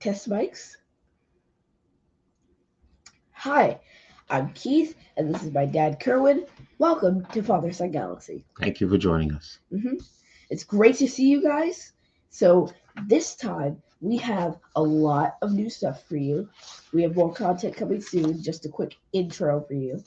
Test mics. Hi, I'm Keith, and this is my dad, Kerwin. Welcome to Father Son Galaxy. Thank you for joining us. hmm It's great to see you guys. So, this time we have a lot of new stuff for you. We have more content coming soon, just a quick intro for you.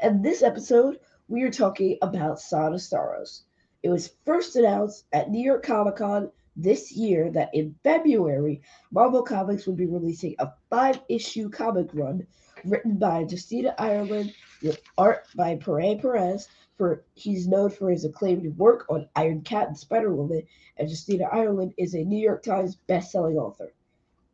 And this episode, we are talking about Sana Starros. It was first announced at New York Comic Con this year that in February, Marvel Comics will be releasing a five issue comic run written by Justina Ireland with art by Pere Perez. For he's known for his acclaimed work on Iron Cat and Spider Woman, and Justina Ireland is a New York Times best-selling author.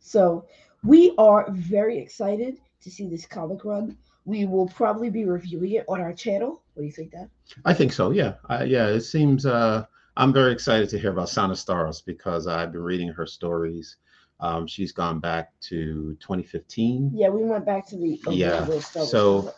So we are very excited to see this comic run. We will probably be reviewing it on our channel. What do you think, Dad? I think so. Yeah. Yeah. It seems. Uh, I'm very excited to hear about Sana Starros because I've been reading her stories. Um, she's gone back to 2015. Yeah, we went back to the Yeah, original Star Wars so-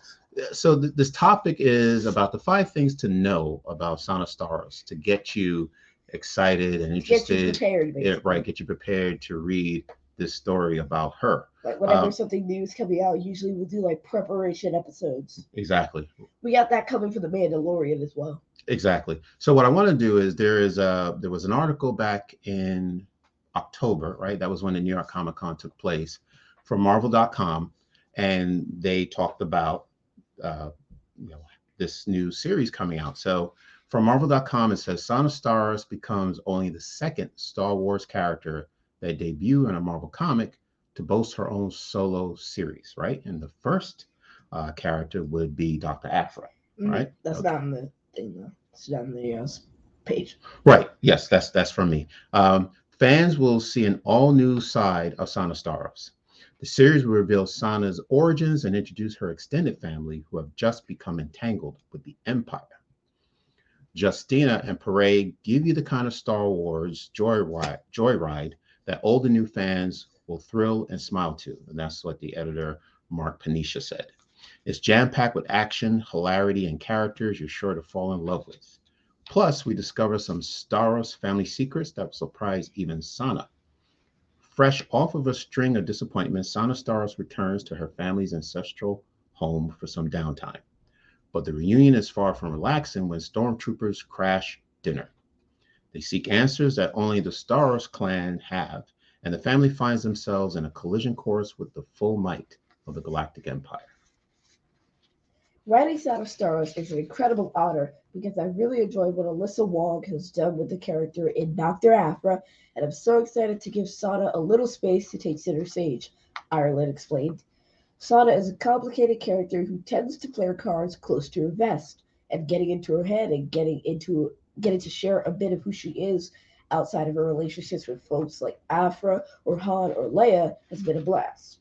So th- this topic is about the five things to know about Sana Starros to get you excited and interested. get prepared. Yeah, right. Get you prepared to read this story about her. Like whenever Um, something new is coming out, usually we'll do like preparation episodes. Exactly. We got that coming for the Mandalorian as well. Exactly. So what I want to do is there is a there was an article back in October, right? That was when the New York Comic Con took place from Marvel.com, and they talked about uh, you know this new series coming out. So from Marvel.com, it says Sana Starros becomes only the second Star Wars character that debut in a Marvel comic to boast her own solo series, right? And the first uh, character would be Dr. Aphra. Mhm. Right. That's Okay. not in the in the page. Right. Yes, that's that's from me. Um, fans will see an all-new side of Sana Starros. The series will reveal Sana's origins and introduce her extended family, who have just become entangled with the Empire. Justina and Pere give you the kind of Star Wars joyride, joyride that old and new fans will thrill and smile to, and that's what the editor Mark Paniccia said. It's jam-packed with action, hilarity, and characters you're sure to fall in love with. Plus, we discover some Starros family secrets that will surprise even Sana. Fresh off of a string of disappointments, Sana Starros returns to her family's ancestral home for some downtime. But the reunion is far from relaxing when stormtroopers crash dinner. They seek answers that only the Starros clan have, and the family finds themselves in a collision course with the full might of the Galactic Empire. Writing Sana Starros is an incredible honor because I really enjoyed what Alyssa Wong has done with the character in Dr. Aphra, and I'm so excited to give Sana a little space to take center stage, Ireland explained. Sana is a complicated character who tends to play her cards close to her vest, and getting into her head and getting into getting to share a bit of who she is outside of her relationships with folks like Aphra or Han or Leia has been a blast.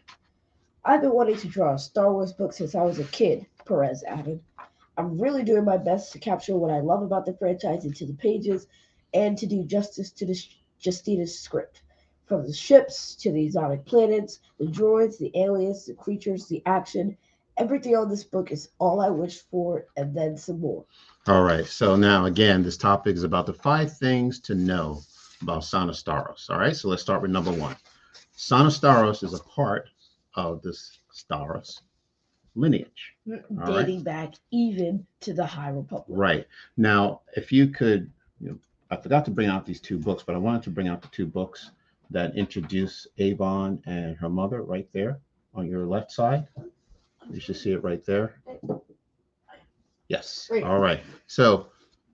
I've been wanting to draw a Star Wars book since I was a kid, Perez added. I'm really doing my best to capture what I love about the franchise into the pages and to do justice to the Justina's script. From the ships to the exotic planets, the droids, the aliens, the creatures, the action, everything on this book is all I wished for and then some more. All right. So now, again, this topic is about the five things to know about Sana Starros. All right. So let's start with number one. Sana Starros is a part of this Starros lineage. All right. Dating back even to the High Republic. Right. Now, if you could, you know, I forgot to bring out these two books, but I wanted to bring out the two books that introduce Avon and her mother right there on your left side. You should see it right there. Yes. All right. So,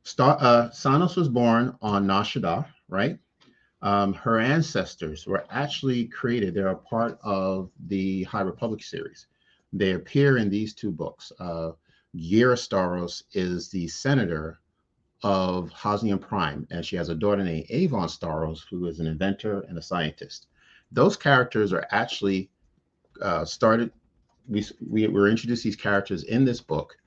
Star, uh, Sanos was born on Nashada, right? Um, her ancestors were actually created. They're a part of the High Republic series. They appear in these two books. Uh, is the senator of Hosnian Prime, and she has a daughter named Avon Starros, who is an inventor and a scientist. Those characters are actually uh, started. We, we were introduced these characters in this book,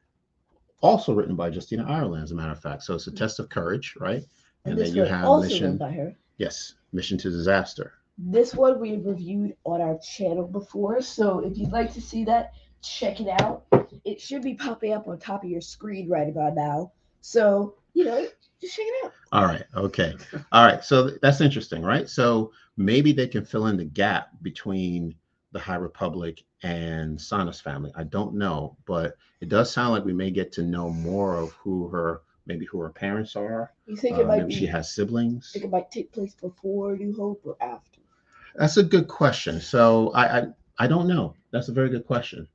also written by Justina Ireland, as a matter of fact. So it's a test of courage, right? And, And then you have also mission. by her. Yes, mission to disaster. This one we reviewed on our channel before, so if you'd like to see that, check it out. It should be popping up on top of your screen right about now. So, you know, just check it out. All right. Okay. All right. So that's interesting, right? So maybe they can fill in the gap between the High Republic and Sana's family. I don't know, but it does sound like we may get to know more of who her maybe who her parents are. You think Uh, it might be? she has siblings. think it might take place before New Hope or after? That's a good question. So I, I I don't know. That's a very good question.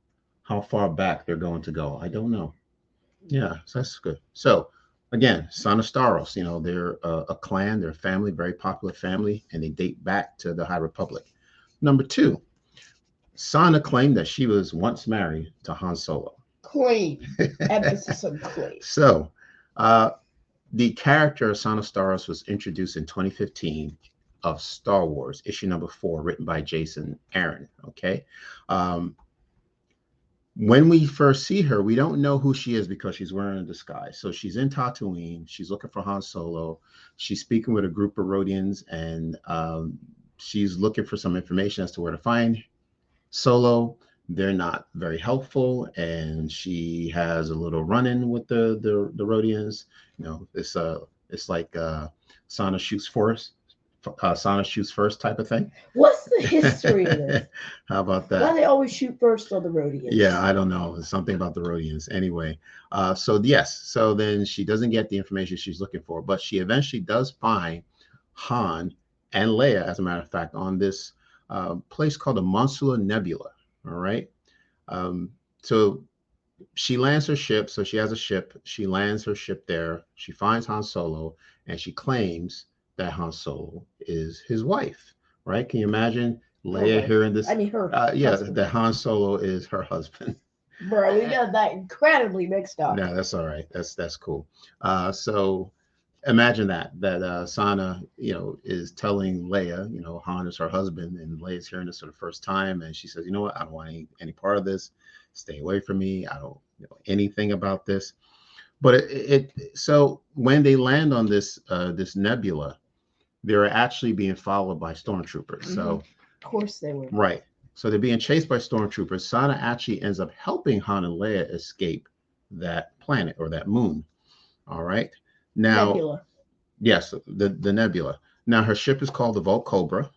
How far back they're going to go? I don't know. Yeah, so that's good. So again, Sana Starros, you know, they're a, a clan, they're a family, very popular family, and they date back to the High Republic. Number two, Sana claimed that she was once married to Han Solo. Claim. Emphasis on claim. So, uh, the character Sana Starros was introduced in 2015 of Star Wars, issue number four, written by Jason Aaron. Okay. Um, when we first see her, we don't know who she is because she's wearing a disguise. So she's in Tatooine. She's looking for Han Solo. She's speaking with a group of Rodians, and um, she's looking for some information as to where to find Solo they're not very helpful and she has a little run-in with the the, the Rodians. You know, it's uh it's like uh Sana shoots first, uh Sana shoots first type of thing. What's the history of this? How about that? Why they always shoot first on the Rodians? Yeah, I don't know. It's something about the Rodians. Anyway, uh, so yes, so then she doesn't get the information she's looking for, but she eventually does find Han and Leia, as a matter of fact, on this uh, place called the Monsula Nebula. All right. Um, so she lands her ship. So she has a ship. She lands her ship there. She finds Han Solo and she claims that Han Solo is his wife. Right? Can you imagine Leia wife. hearing this? I mean her. Uh, yeah, husband. that Han Solo is her husband. Bro, we got that incredibly mixed up. No, that's all right. That's that's cool. Uh, so imagine that that uh, Sana, you know, is telling Leia, you know, Han is her husband, and Leia's hearing this for the first time, and she says, you know what, I don't want any any part of this. Stay away from me. I don't know anything about this. But it, it so when they land on this uh, this nebula, they're actually being followed by stormtroopers. So Of course they were. Right. So they're being chased by stormtroopers. Sana actually ends up helping Han and Leia escape that planet or that moon. All right. Now, Nebula. yes, the, the nebula. Now, her ship is called the Volt Cobra,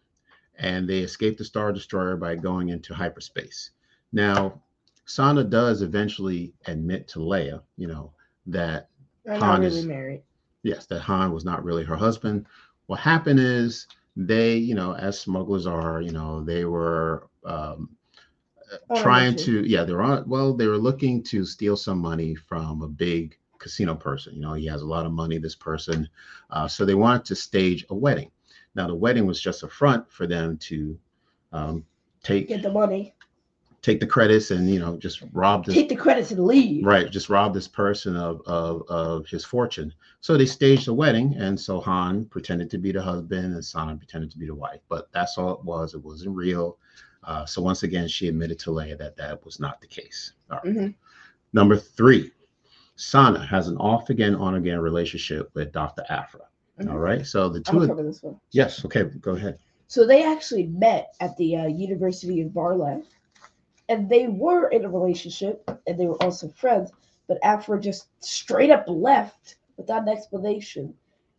and they escape the Star Destroyer by going into hyperspace. Now, Sana does eventually admit to Leia, you know, that They're Han not is- really married. yes, that Han was not really her husband. What happened is they, you know, as smugglers are, you know, they were um, trying to, yeah, they were on, well, they were looking to steal some money from a big casino person. You know, he has a lot of money, this person. Uh, so they wanted to stage a wedding. Now, the wedding was just a front for them to um, take Get the money. take the credits and you know just rob this Take the credits and leave. right just rob this person of, of of his fortune so they staged a wedding and so han pretended to be the husband and sana pretended to be the wife but that's all it was it wasn't real uh, so once again she admitted to leia that that was not the case all right. Mhm. number three sana has an off again on again relationship with dr Aphra Mhm. all right so the I'm two of, cover this one. yes okay go ahead So they actually met at the uh, University of Bar'leth, and they were in a relationship, and they were also friends. But Aphra just straight up left without an explanation,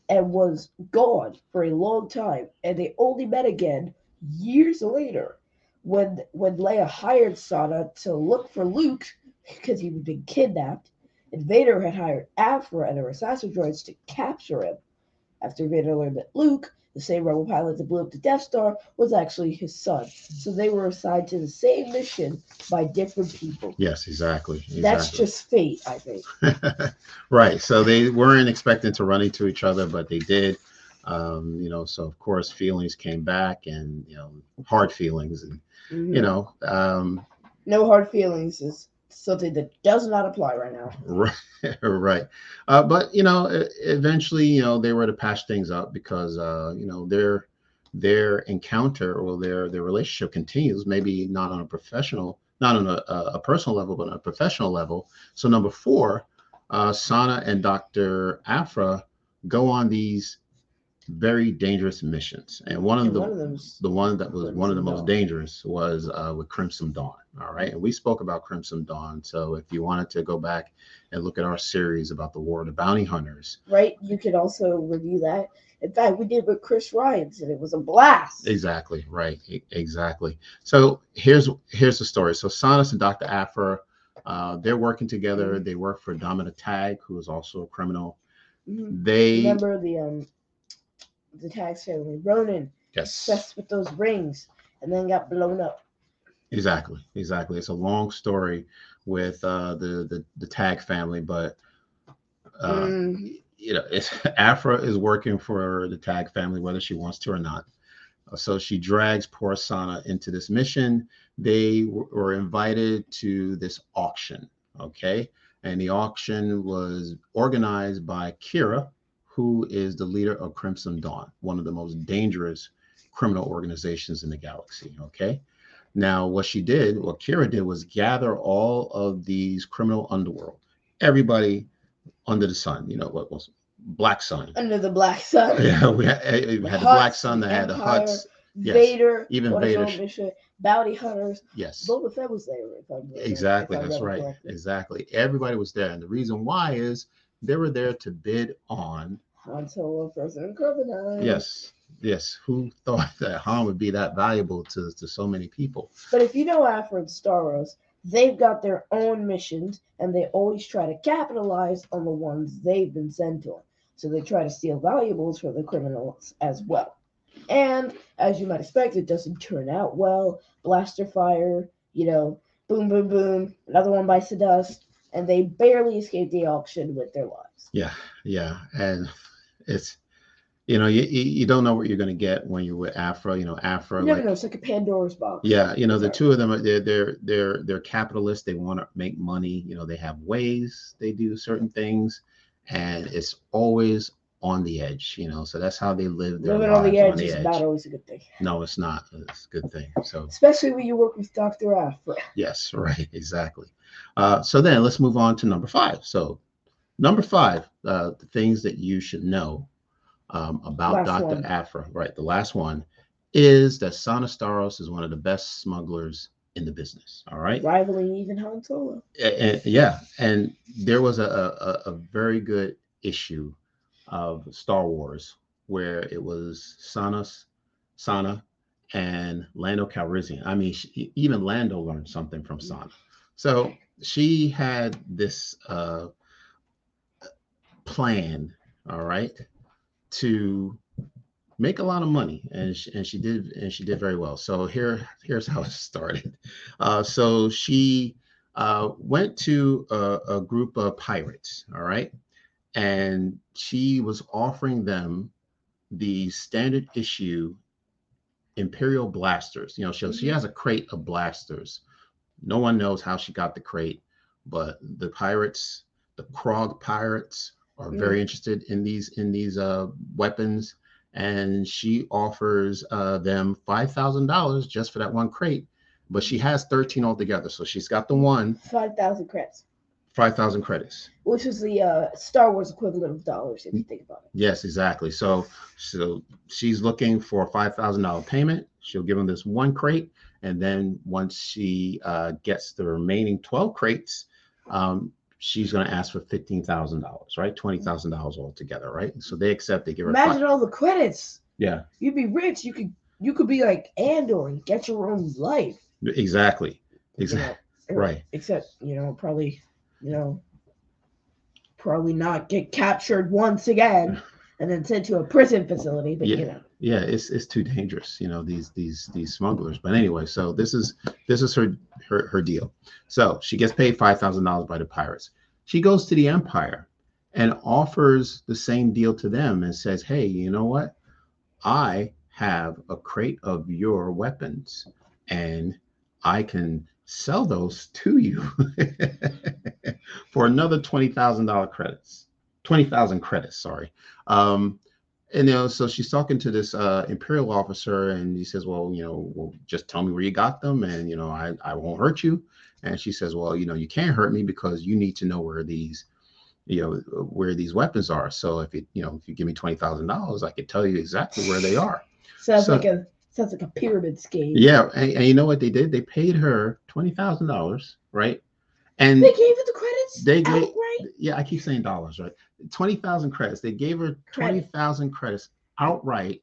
and was gone for a long time. And they only met again years later, when when Leia hired Sana to look for Luke because he had been kidnapped, Vader had hired Aphra and her assassin droids to capture him. After Vader learned that Luke the same rebel pilot that blew up the Death Star was actually his son. So they were assigned to the same mission by different people. yes exactly, exactly. That's just fate, I think. right. So they weren't expecting to run into each other, but they did. Um, you know, so of course feelings came back and you know, hard feelings and Mhm. you know, um no hard feelings is something that does not apply right now. right, right. Uh, but you know, eventually, you know, they were to patch things up because uh, you know, their their encounter or their their relationship continues, maybe not on a professional, not on a, a personal level, but on a professional level. So number four, uh, Sana and Dr. Aphra go on these very dangerous missions, and one of And the one of the one that was one of the most Dawn. dangerous was uh, with Crimson Dawn. All right, and we spoke about Crimson Dawn. So if you wanted to go back and look at our series about the War of the Bounty Hunters, right. You could also review that. In fact, we did with Chris Ryan's, and it was a blast. exactly right, exactly. So here's here's the story. So Sonus and Dr. Aphra, uh, they're working together. They work for Domina Tagge, who is also a criminal. Mhm. They Remember the um the tax family, Ronen, yes, obsessed with those rings, and then got blown up. Exactly, exactly. It's a long story with uh, the the the Tagge family, but uh, Mm, you know, it's, Aphra is working for the Tagge family, whether she wants to or not. Uh, So she drags poor Sana into this mission. They were invited to this auction, okay? And the auction was organized by Qi'ra, who is the leader of Crimson Dawn, one of the most dangerous criminal organizations in the galaxy, okay? Now, what she did, what Qi'ra did was gather all of these criminal underworld, everybody under the sun, you know, what was Black Sun. under the black sun. Yeah, we had, eh, we had the Black Sun that had the Hutts. Yes, Vader, even Vader. mission, bounty hunters. Yes, Boba Fett was there. If I remember- exactly. That's right. correctly. Exactly. Everybody was there. And the reason why is they were there to bid on. Han Solo, President Carbonite. Yes, yes. Who thought that Han would be that valuable to, to so many people? But if you know Afro and Star they've got their own missions, and they always try to capitalize on the ones they've been sent to. So they try to steal valuables for the criminals as well. And as you might expect, it doesn't turn out well. Blaster fire, you know, boom, boom, boom. Another one bites the dust, and they barely escape the auction with their lives. Yeah, yeah. And it's, you know, you, you don't know what you're going to get when you're with Afro. You know, Afro. You never like- know. It's like a Pandora's box. Yeah, you know, the two of them are they're they're they're they're capitalists. They want to make money. You know, they have ways they do certain things, and it's always on the edge. You know, so that's how they live their Living on the edge is not always a good thing, No, it's not. It's a good thing. So especially when you work with Dr. Afro. yes, right, exactly. Uh, so then let's move on to number five. So number five, uh, the things that you should know um, about Last Dr. one. Aphra, right? The last one is that Sana Starros is one of the best smugglers in the business. All right. rivaling even Han Solo. A- and- yeah, and there was a, a a very good issue of Star Wars where it was Sanas, Sana, and Lando Calrissian. I mean, she, even Lando learned something from Sana. So she had this uh, plan, all right, to make a lot of money, and she, and she did, and she did very well. So here, here's how it started. Uh, so she uh, went to a, a group of pirates, all right, and she was offering them the standard issue Imperial blasters. You know, she, she Mhm. has a crate of blasters. No one knows how she got the crate, but the pirates, the Krog pirates, are Mm. very interested in these in these uh, weapons, and she offers uh, them five thousand dollars just for that one crate. But she has thirteen altogether, so she's got the one Five thousand credits, five thousand credits. which is the uh, Star Wars equivalent of dollars, if you think about it. Yes, exactly. So so she's looking for a five thousand dollar payment. She'll give them this one crate, and then once she uh, gets the remaining twelve crates, um, she's going to ask for fifteen thousand dollars, right? Twenty mm-hmm. thousand dollars altogether, right? So they accept. They give her. Imagine Five. all the credits. Yeah, You'd be rich. You could you could be like Andor and get your own life. exactly, you exactly. know, Right. Except you know probably you know probably not get captured once again and then sent to a prison facility. But Yeah. you know yeah it's it's too dangerous you know these these these smugglers. But anyway so this is this is her her, her deal. So she gets paid five thousand dollars by the pirates. She goes to the empire and offers the same deal to them and says hey you know what? I have a crate of your weapons and i can sell those to you for another $20000 credits 20000 credits sorry. Um and you know, so she's talking to this uh, imperial officer, and he says, "Well, you know, well, just tell me where you got them, and you know, I I won't hurt you." And she says, "Well, you know, you can't hurt me because you need to know where these you know where these weapons are. So if you you know if you give me twenty thousand dollars, I could tell you exactly where they are. Sounds So- like a sounds like a pyramid scheme. Yeah, and, and you know what they did? They paid her twenty thousand dollars, right? And They gave her the credits. They gave- outright? yeah, I keep saying dollars, right? Twenty thousand credits. They gave her twenty Credit. thousand credits outright,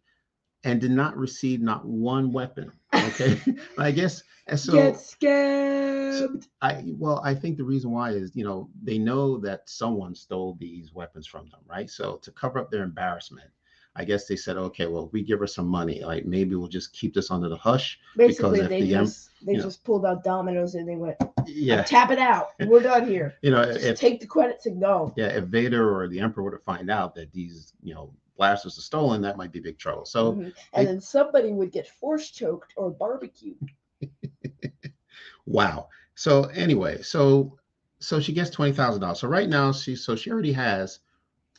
and did not receive not one weapon. Okay, I guess. And so Get scammed. I well, I think the reason why is you know they know that someone stole these weapons from them, right? So to cover up their embarrassment, I guess they said, okay, well, we give her some money, like maybe we'll just keep this under the hush. Basically, they the just they know. just pulled out dominoes and they went Yeah, tap it out. We're done here. you know, Just if take the credits and go. yeah, if Vader or the Emperor were to find out that these you know blasters are stolen, that might be big trouble. So Mhm. And then somebody would get force choked or barbecued. wow. So anyway, so so she gets twenty thousand dollars. So right now she so she already has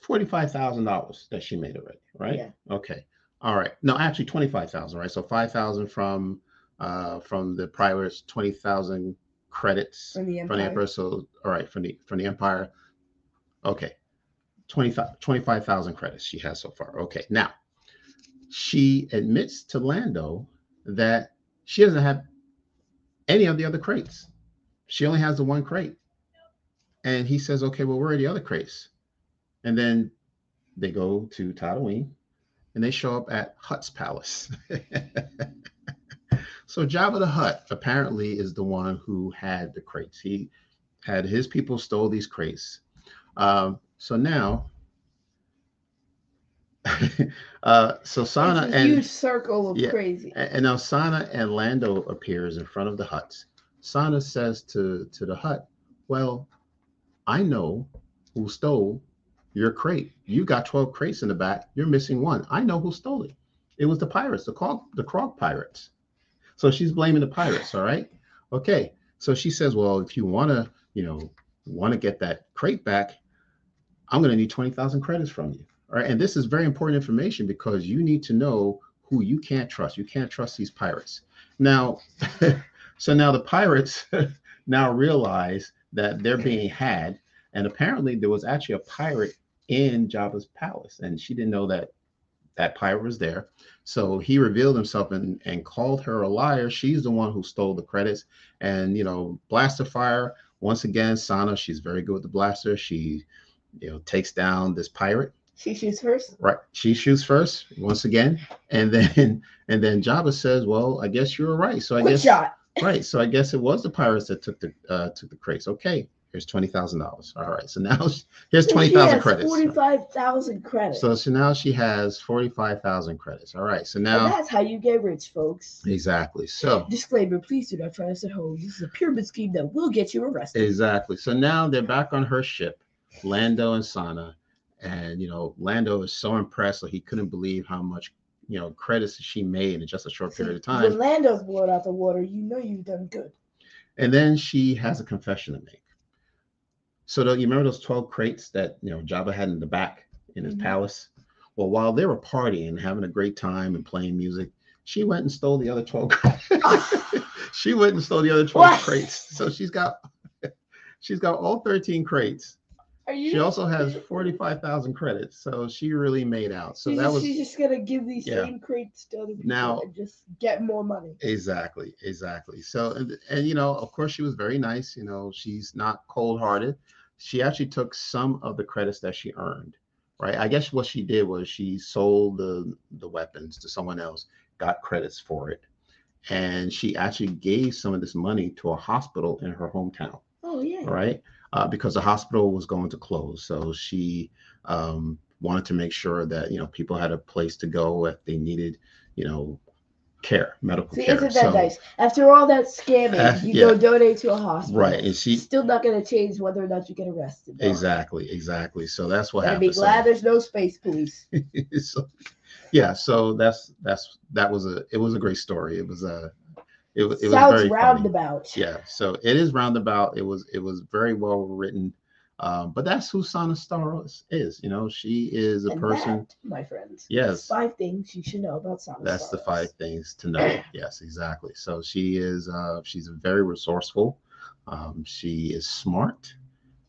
forty five thousand dollars that she made already, right? Yeah. Okay. All right. No, actually twenty five thousand, right? So five thousand from uh from the twenty thousand credits From the from the Empire. emperor. So all right, from the from the empire. Okay. 25 25,000 credits she has so far. Okay. Now she admits to Lando that she doesn't have any of the other crates. She only has the one crate. And he says, okay, well, where are the other crates? And then they go to Tatooine and they show up at Hutt's palace. so Jabba the Hutt apparently is the one who had the crates. He had his people stole these crates. Um, so now, uh, so Sana and huge circle of Yeah. crazy. and, now Sana and Lando appears in front of the Hutt. Sana says to to the Hutt, "Well, I know who stole your crate. You got twelve crates in the back. You're missing one. I know who stole it. It was the pirates, the Krog, the Krog pirates. So she's blaming the pirates. All right, okay. So she says, "Well, if you want to, you know, want to get that crate back, I'm going to need twenty thousand credits from you." All right, and this is very important information because you need to know who you can't trust. You can't trust these pirates. Now, so now the pirates now realize that they're being had, and apparently there was actually a pirate in Jabba's palace, and she didn't know that that pirate was there. So he revealed himself and, and called her a liar. She's the one who stole the credits, and you know, blaster fire once again. Sana, she's very good with the blaster. She, you know, takes down this pirate. She shoots first. Right. She shoots first once again, and then and then Jabba says, "Well, I guess you were right." So I Quick guess shot. right. So I guess it was the pirates that took the uh, took the crates. Okay, here's twenty thousand dollars. All right. So now she- here's twenty thousand has credits. Forty-five thousand credits. So so now she has forty five thousand credits. All right. So and now that's how you get rich, folks. exactly. So Disclaimer: Please do not try this at home. This is a pyramid scheme that will get you arrested. Exactly. So now they're back on her ship, Lando and Sana, and you know Lando is so impressed, so he couldn't believe how much you know credits she made in just a short period of time. When. Lando's blown out the water, you know you've done good. And then she has a confession to make. So do you remember those twelve crates that you know Jabba had in the back in his Mhm. palace? Well, while they were partying, having a great time and playing music, she went and stole the other twelve. she went and stole the other twelve What? crates. So she's got she's got all thirteen crates. Are you? She also has 45,000 credits, so she really made out. So she's, that just, was she's just gonna give these Yeah. same crates to other people Now- and just get more money. exactly, exactly. So, and, and you know, of course, she was very nice. You know, she's not cold hearted. She actually took some of the credits that she earned, right? I guess what she did was she sold the, the weapons to someone else, got credits for it. And she actually gave some of this money to a hospital in her hometown. Oh yeah. right? Uh, because the hospital was going to close, so she um, wanted to make sure that you know people had a place to go if they needed, you know, care, medical See, care. isn't that So- nice? After all that scamming, Uh, you yeah. go donate to a hospital. Right, and she Still not gonna change whether or not you get arrested. exactly, exactly. So that's what Better happened. be glad there's no space police. So, so- yeah, so that's that's that was a it was a great story. It was a it was it was very funny. roundabout. yeah so it is roundabout it was it was very well written um but that's who sana Starros is you know she is a And person that, my friends. Yes. Five things you should know about Sana. that's the five things to know yes exactly so she is uh she's very resourceful um she is smart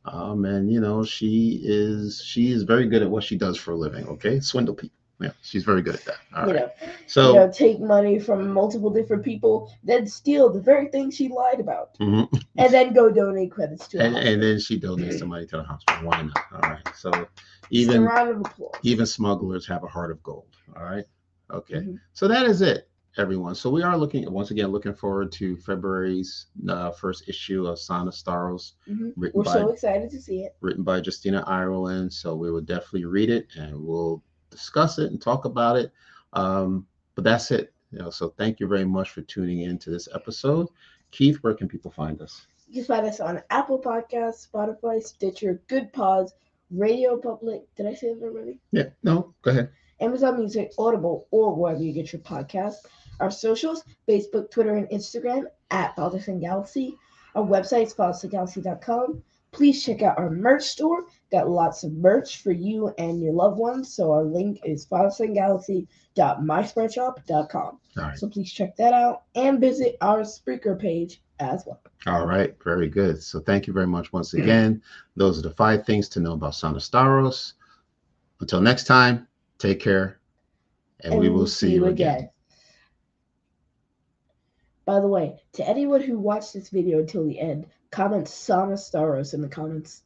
Um, and you know, she is she is very good at what she does for a living. Okay, swindle people. Yeah, she's very good at that. All you right. know, So you know, take money from multiple different people, then steal the very thing she lied about, mhm. and then go donate credits to. and, and then she donates some money to the hospital. Why not? All right. So even round of applause. even smugglers have a heart of gold. All right. Okay. Mhm. So that is it, everyone. So we are looking once again looking forward to February's uh, first issue of Sana Starros, Mhm. written We're by so excited to see it. written by Justina Ireland. So we will definitely read it and we'll discuss it and talk about it. Um, but that's it. You know, so thank you very much for tuning in to this episode. Keith, where can people find us? You can find us on Apple Podcasts, Spotify, Stitcher, Good Pods, Radio Public. Did I say that already? Yeah, no, go ahead. Amazon Music, Audible, or wherever you get your podcasts. Our socials, Facebook, Twitter, and Instagram at Politics and Galaxy. Our website is politicsandgalaxy.com. Please check out our merch store. Got lots of merch for you and your loved ones. So our link is politicsandgalaxy.myspreadshop.com. All right. So please check that out and visit our Spreaker page as well. All right, very good. So thank you very much once again. Those are the five things to know about Sana Starros. Until next time, take care, and, we will see you again. By the way, to anyone who watched this video until the end, comment Sana Starros in the comments.